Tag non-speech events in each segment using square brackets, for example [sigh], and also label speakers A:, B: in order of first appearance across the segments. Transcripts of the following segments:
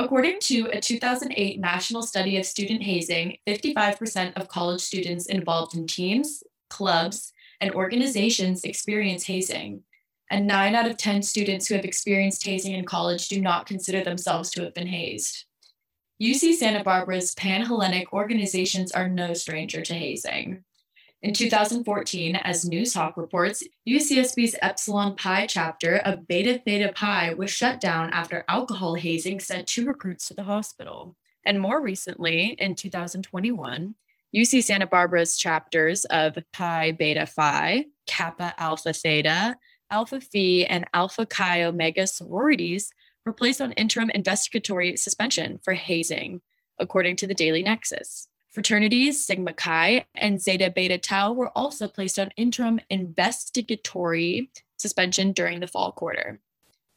A: According to a 2008 national study of student hazing, 55% of college students involved in teams, clubs, and organizations experience hazing. And nine out of 10 students who have experienced hazing in college do not consider themselves to have been hazed. UC Santa Barbara's Pan Hellenic organizations are no stranger to hazing. In 2014, as Noozhawk reports, UCSB's Epsilon Pi chapter of Beta Theta Pi was shut down after alcohol hazing sent two recruits to the hospital. And more recently, in 2021, UC Santa Barbara's chapters of Pi Beta Phi, Kappa Alpha Theta, Alpha Phi, and Alpha Chi Omega sororities were placed on interim investigatory suspension for hazing, according to the Daily Nexus. Fraternities Sigma Chi and Zeta Beta Tau were also placed on interim investigatory suspension during the fall quarter.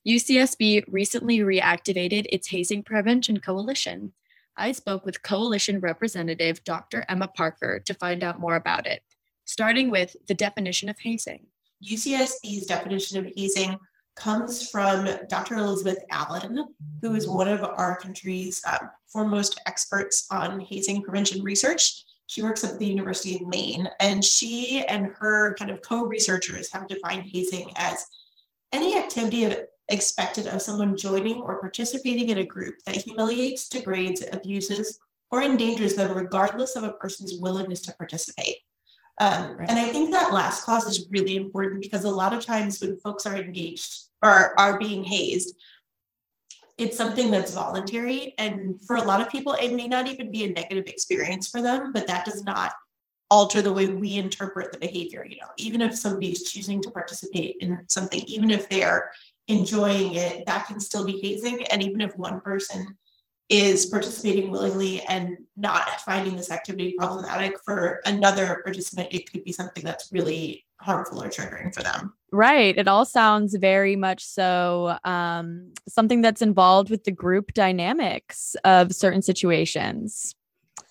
A: UCSB recently reactivated its hazing prevention coalition. I spoke with coalition representative Dr. Emma Parker to find out more about it, starting with the definition of hazing.
B: UCSB's definition of hazing comes from Dr. Elizabeth Allen, who is one of our country's um, foremost experts on hazing prevention research. She works at the University of Maine, and she and her kind of co researchers have defined hazing as any activity expected of someone joining or participating in a group that humiliates, degrades, abuses, or endangers them regardless of a person's willingness to participate. Um, right. And I think that last clause is really important because a lot of times when folks are engaged or are being hazed, it's something that's voluntary. And for a lot of people, it may not even be a negative experience for them, but that does not alter the way we interpret the behavior. You know, even if somebody's choosing to participate in something, even if they're enjoying it, that can still be hazing. And even if one person is participating willingly and not finding this activity problematic for another participant, it could be something that's really harmful or triggering for them.
C: Right. It all sounds very much so um, something that's involved with the group dynamics of certain situations.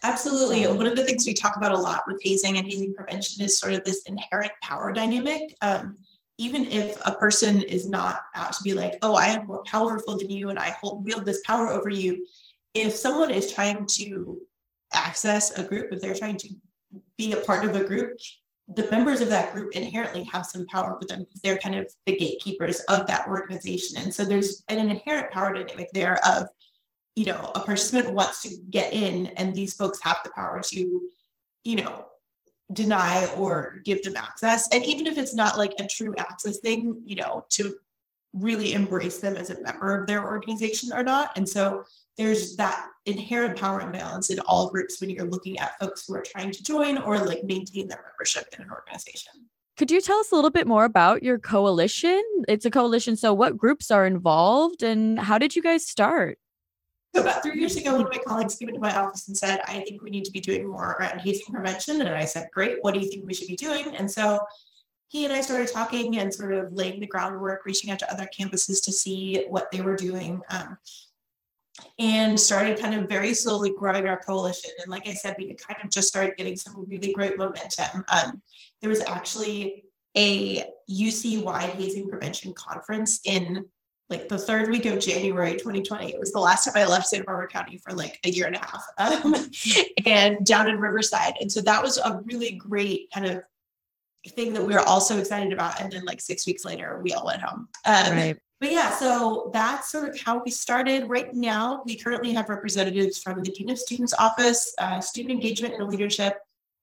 B: Absolutely. One of the things we talk about a lot with hazing and hazing prevention is sort of this inherent power dynamic. Um, even if a person is not out to be like, oh, I am more powerful than you and I hold wield this power over you, if someone is trying to access a group, if they're trying to be a part of a group, the members of that group inherently have some power with them because they're kind of the gatekeepers of that organization. And so there's an inherent power dynamic there of, you know, a participant wants to get in and these folks have the power to, you know, deny or give them access. And even if it's not like a true access thing, you know, to really embrace them as a member of their organization or not. And so there's that inherent power imbalance in all groups when you're looking at folks who are trying to join or like maintain their membership in an organization.
C: Could you tell us a little bit more about your coalition? It's a coalition. So, what groups are involved and how did you guys start?
B: So, about three years ago, one of my colleagues came into my office and said, I think we need to be doing more around hazing prevention. And I said, Great, what do you think we should be doing? And so, he and I started talking and sort of laying the groundwork, reaching out to other campuses to see what they were doing. Um, and started kind of very slowly growing our coalition. And like I said, we kind of just started getting some really great momentum. Um, there was actually a UC wide hazing prevention conference in like the third week of January 2020. It was the last time I left Santa Barbara County for like a year and a half um, [laughs] and down in Riverside. And so that was a really great kind of thing that we were all so excited about. And then like six weeks later, we all went home. Um, right but yeah, so that's sort of how we started. Right now, we currently have representatives from the Dean of Students Office, uh, Student Engagement and Leadership,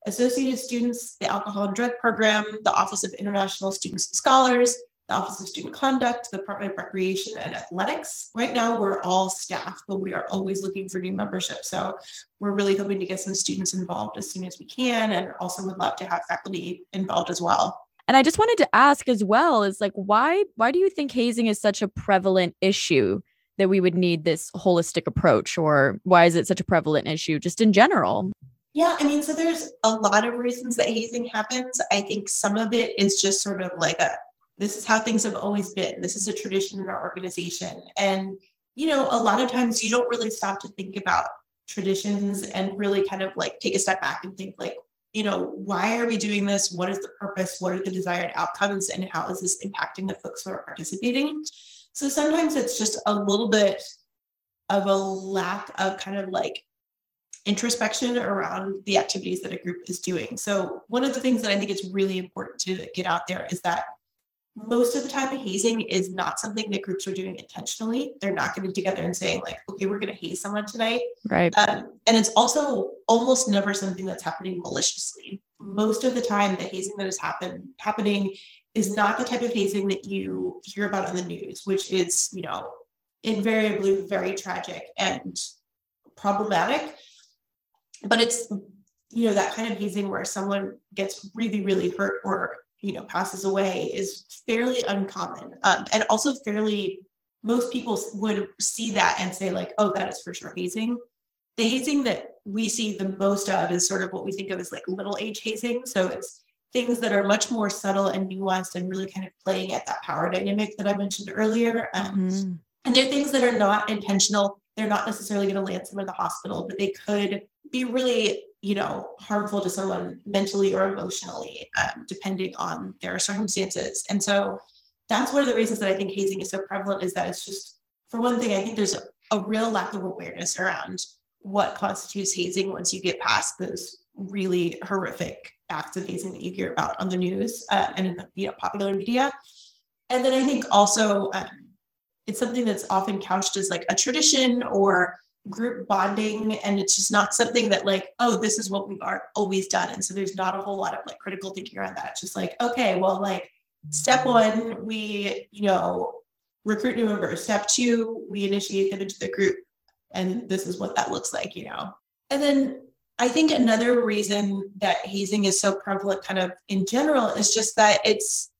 B: Associated Students, the Alcohol and Drug Program, the Office of International Students and Scholars, the Office of Student Conduct, the Department of Recreation and Athletics. Right now, we're all staff, but we are always looking for new membership. So we're really hoping to get some students involved as soon as we can, and also would love to have faculty involved as well.
C: And I just wanted to ask as well is like why why do you think hazing is such a prevalent issue that we would need this holistic approach or why is it such a prevalent issue just in general?
B: Yeah, I mean, so there's a lot of reasons that hazing happens. I think some of it is just sort of like a this is how things have always been. This is a tradition in our organization. And you know, a lot of times you don't really stop to think about traditions and really kind of like take a step back and think like you know, why are we doing this? What is the purpose? What are the desired outcomes? And how is this impacting the folks who are participating? So sometimes it's just a little bit of a lack of kind of like introspection around the activities that a group is doing. So one of the things that I think is really important to get out there is that most of the time hazing is not something that groups are doing intentionally. They're not getting together and saying like, okay, we're going to haze someone tonight.
C: Right.
B: Um, and it's also almost never something that's happening maliciously. Most of the time, the hazing that is happen, happening is not the type of hazing that you hear about on the news, which is, you know, invariably very tragic and problematic. But it's, you know, that kind of hazing where someone gets really, really hurt or, you know, passes away is fairly uncommon. Um, and also fairly, most people would see that and say, like, oh, that is for sure hazing. The hazing that we see the most of is sort of what we think of as like little h hazing. So it's things that are much more subtle and nuanced and really kind of playing at that power dynamic that I mentioned earlier. Um, mm-hmm. And they're things that are not intentional. They're not necessarily going to land someone in the hospital, but they could be really, you know, harmful to someone mentally or emotionally, um, depending on their circumstances. And so that's one of the reasons that I think hazing is so prevalent is that it's just, for one thing, I think there's a, a real lack of awareness around what constitutes hazing once you get past those really horrific acts of hazing that you hear about on the news uh, and in the you know, popular media. And then I think also um, it's something that's often couched as like a tradition or group bonding and it's just not something that like oh this is what we've always done. And so there's not a whole lot of like critical thinking around that. It's just like okay well like step one we you know recruit new members. Step two we initiate them into the group and this is what that looks like you know. And then I think another reason that hazing is so prevalent, kind of in general, is just that it's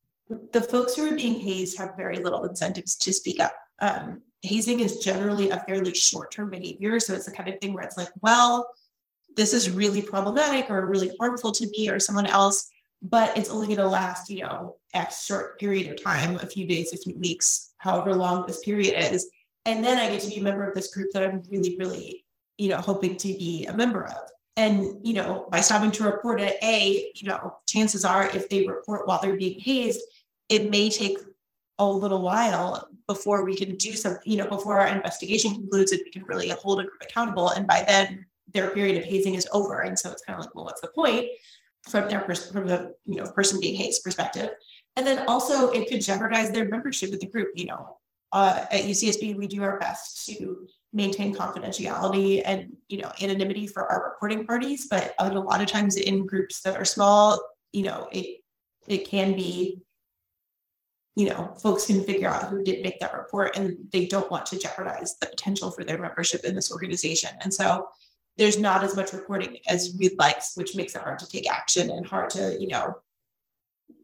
B: the folks who are being hazed have very little incentives to speak up. Um, hazing is generally a fairly short term behavior. So it's the kind of thing where it's like, well, this is really problematic or really harmful to me or someone else, but it's only going to last, you know, X short period of time, a few days, a few weeks, however long this period is. And then I get to be a member of this group that I'm really, really, you know, hoping to be a member of. And, you know, by stopping to report it, A, you know, chances are if they report while they're being hazed, it may take a little while before we can do something, you know, before our investigation concludes and we can really hold a group accountable. And by then their period of hazing is over. And so it's kind of like, well, what's the point from their pers- from the you know person being hazed perspective? And then also it could jeopardize their membership with the group. You know, uh, at UCSB, we do our best to maintain confidentiality and you know anonymity for our reporting parties but a lot of times in groups that are small you know it it can be you know folks can figure out who did make that report and they don't want to jeopardize the potential for their membership in this organization and so there's not as much reporting as we'd like which makes it hard to take action and hard to you know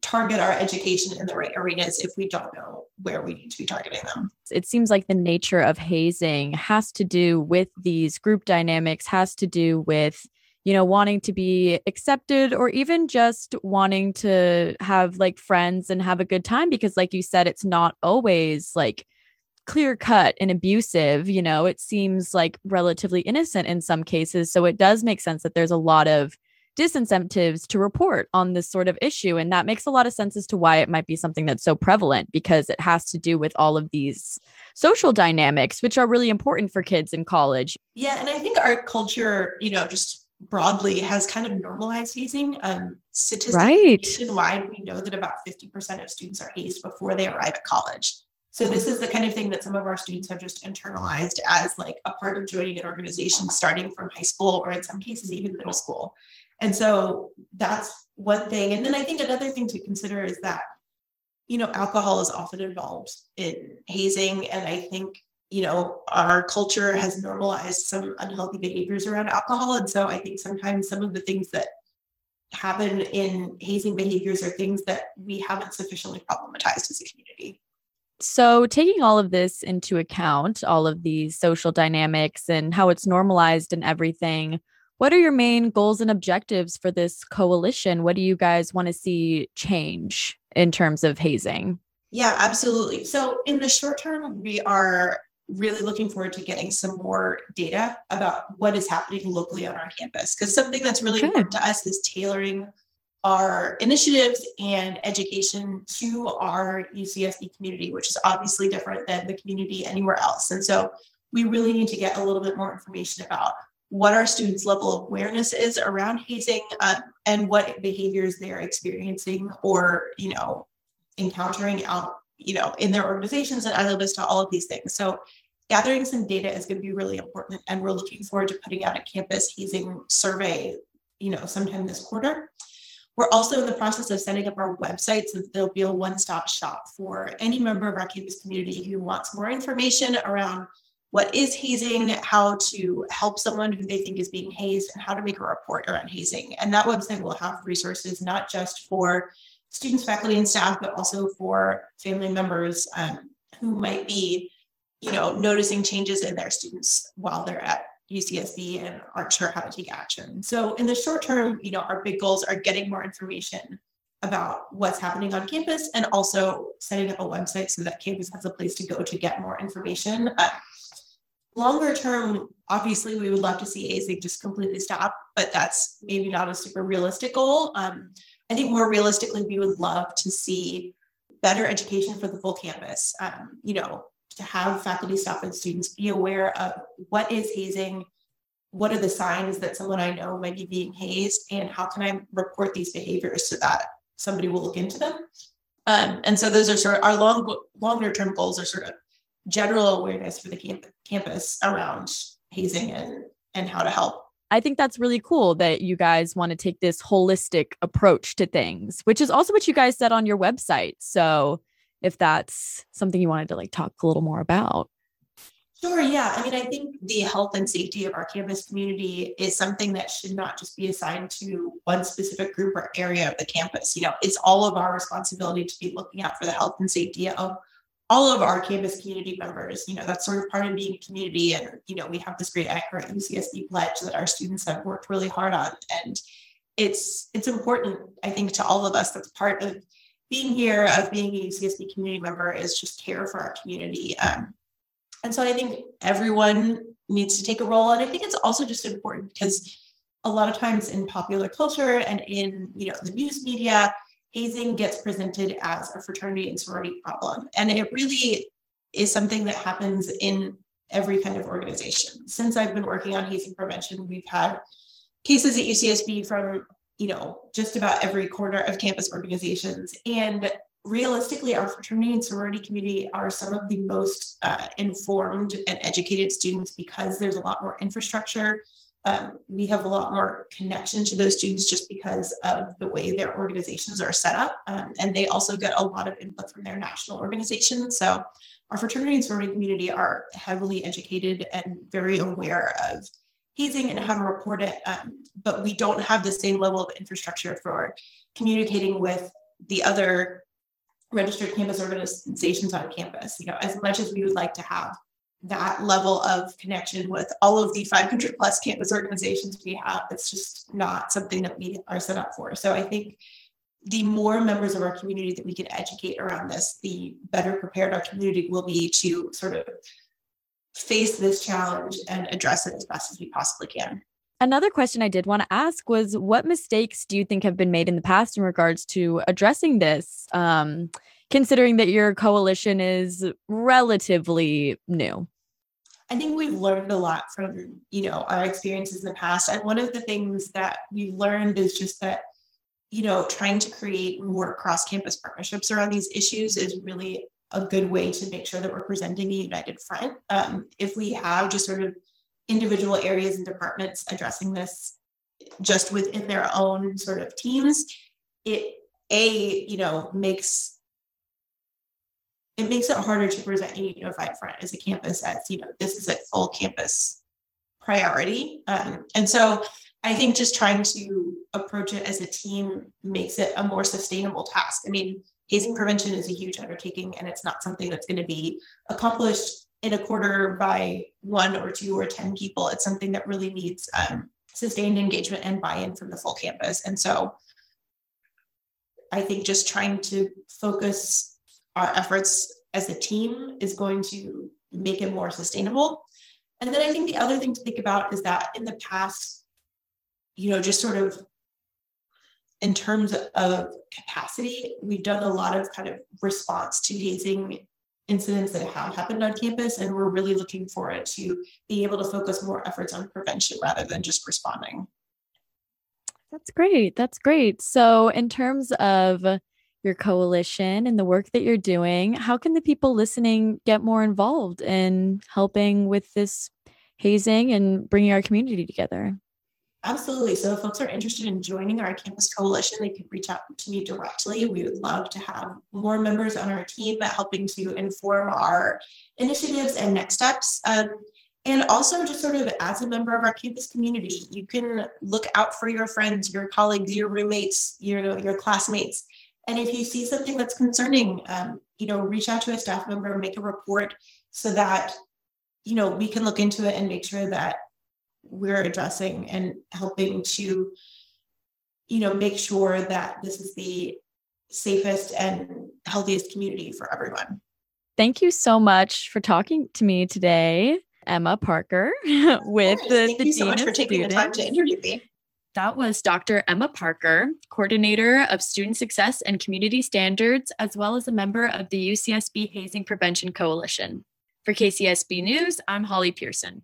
B: target our education in the right arenas if we don't know where we need to be targeting them.
C: It seems like the nature of hazing has to do with these group dynamics, has to do with you know wanting to be accepted or even just wanting to have like friends and have a good time because like you said it's not always like clear cut and abusive you know it seems like relatively innocent in some cases so it does make sense that there's a lot of disincentives to report on this sort of issue. And that makes a lot of sense as to why it might be something that's so prevalent because it has to do with all of these social dynamics, which are really important for kids in college.
B: Yeah. And I think our culture, you know, just broadly has kind of normalized hazing. Um, statistically, right. nationwide, we know that about 50% of students are hazed before they arrive at college. So this is the kind of thing that some of our students have just internalized as like a part of joining an organization starting from high school or in some cases even middle school. And so that's one thing. And then I think another thing to consider is that, you know, alcohol is often involved in hazing. And I think, you know, our culture has normalized some unhealthy behaviors around alcohol. And so I think sometimes some of the things that happen in hazing behaviors are things that we haven't sufficiently problematized as a community.
C: So, taking all of this into account, all of these social dynamics and how it's normalized and everything, what are your main goals and objectives for this coalition? What do you guys want to see change in terms of hazing?
B: Yeah, absolutely. So, in the short term, we are really looking forward to getting some more data about what is happening locally on our campus. Because something that's really important to us is tailoring our initiatives and education to our UCSB community, which is obviously different than the community anywhere else. And so we really need to get a little bit more information about what our students' level of awareness is around hazing uh, and what behaviors they're experiencing or, you know, encountering out, you know, in their organizations and other list to all of these things. So gathering some data is going to be really important. And we're looking forward to putting out a campus hazing survey, you know, sometime this quarter. We're also in the process of setting up our website so that there'll be a one-stop shop for any member of our campus community who wants more information around what is hazing, how to help someone who they think is being hazed, and how to make a report around hazing. And that website will have resources not just for students, faculty, and staff, but also for family members um, who might be, you know, noticing changes in their students while they're at UCSB and aren't sure how to take action. So in the short term, you know, our big goals are getting more information about what's happening on campus and also setting up a website so that campus has a place to go to get more information. Uh, longer term, obviously, we would love to see hazing just completely stop, but that's maybe not a super realistic goal. Um, I think more realistically, we would love to see better education for the full campus. Um, you know, to have faculty, staff, and students be aware of what is hazing, what are the signs that someone I know might be being hazed, and how can I report these behaviors so that somebody will look into them. Um, and so those are sort of our long longer term goals are sort of general awareness for the camp- campus around hazing and and how to help
C: I think that's really cool that you guys want to take this holistic approach to things, which is also what you guys said on your website. So, if that's something you wanted to like talk a little more about.
B: Sure. Yeah. I mean, I think the health and safety of our campus community is something that should not just be assigned to one specific group or area of the campus. You know, it's all of our responsibility to be looking out for the health and safety of all of our campus community members, you know, that's sort of part of being a community. And, you know, we have this great accurate UCSB pledge that our students have worked really hard on. And it's it's important, I think, to all of us that's part of being here, of being a UCSB community member is just care for our community. Um, and so I think everyone needs to take a role. And I think it's also just important because a lot of times in popular culture and in, you know, the news media, hazing gets presented as a fraternity and sorority problem. And it really is something that happens in every kind of organization. Since I've been working on hazing prevention, we've had cases at UCSB from, you know, just about every corner of campus organizations. And realistically, our fraternity and sorority community are some of the most uh, informed and educated students because there's a lot more infrastructure um, we have a lot more connection to those students just because of the way their organizations are set up. Um, and they also get a lot of input from their national organizations. So our fraternity and sorority community are heavily educated and very aware of hazing and how to report it. Um, but we don't have the same level of infrastructure for communicating with the other registered campus organizations on campus. You know, as much as we would like to have that level of connection with all of the 500 plus campus organizations we have. It's just not something that we are set up for. So I think the more members of our community that we can educate around this, the better prepared our community will be to sort of face this challenge and address it as best as we possibly can.
C: Another question I did want to ask was what mistakes do you think have been made in the past in regards to addressing this, um, considering that your coalition is relatively new?
B: I think we've learned a lot from, you know, our experiences in the past. And one of the things that we've learned is just that, you know, trying to create more cross campus partnerships around these issues is really a good way to make sure that we're presenting a united front. Um, if we have just sort of individual areas and departments addressing this just within their own sort of teams, it a you know makes it makes it harder to present a unified front as a campus as you know this is a full campus priority. Um, and so i think just trying to approach it as a team makes it a more sustainable task. I mean hazing prevention is a huge undertaking and it's not something that's going to be accomplished in a quarter by one or two or ten people. It's something that really needs um, sustained engagement and buy-in from the full campus. And so i think just trying to focus our efforts as a team is going to make it more sustainable. And then I think the other thing to think about is that in the past, you know, just sort of in terms of capacity, we've done a lot of kind of response to hazing incidents that have happened on campus, and we're really looking forward to be able to focus more efforts on prevention rather than just responding.
C: That's great. That's great. So, in terms of your coalition and the work that you're doing, how can the people listening get more involved in helping with this hazing and bringing our community together?
B: Absolutely. So if folks are interested in joining our campus coalition, they can reach out to me directly. We would love to have more members on our team that helping to inform our initiatives and next steps. Um, and also just sort of as a member of our campus community, you can look out for your friends, your colleagues, your roommates, you know, your classmates. And if you see something that's concerning, um, you know, reach out to a staff member, make a report so that, you know, we can look into it and make sure that we're addressing and helping to, you know, make sure that this is the safest and healthiest community for everyone.
C: Thank you so much for talking to me today, Emma Parker, [laughs] with the,
B: Thank
C: the
B: you so much for taking the time to interview me.
A: That was Dr. Emma Parker, coordinator of student success and community standards, as well as a member of the UCSB Hazing Prevention Coalition. For KCSB News, I'm Holly Pearson.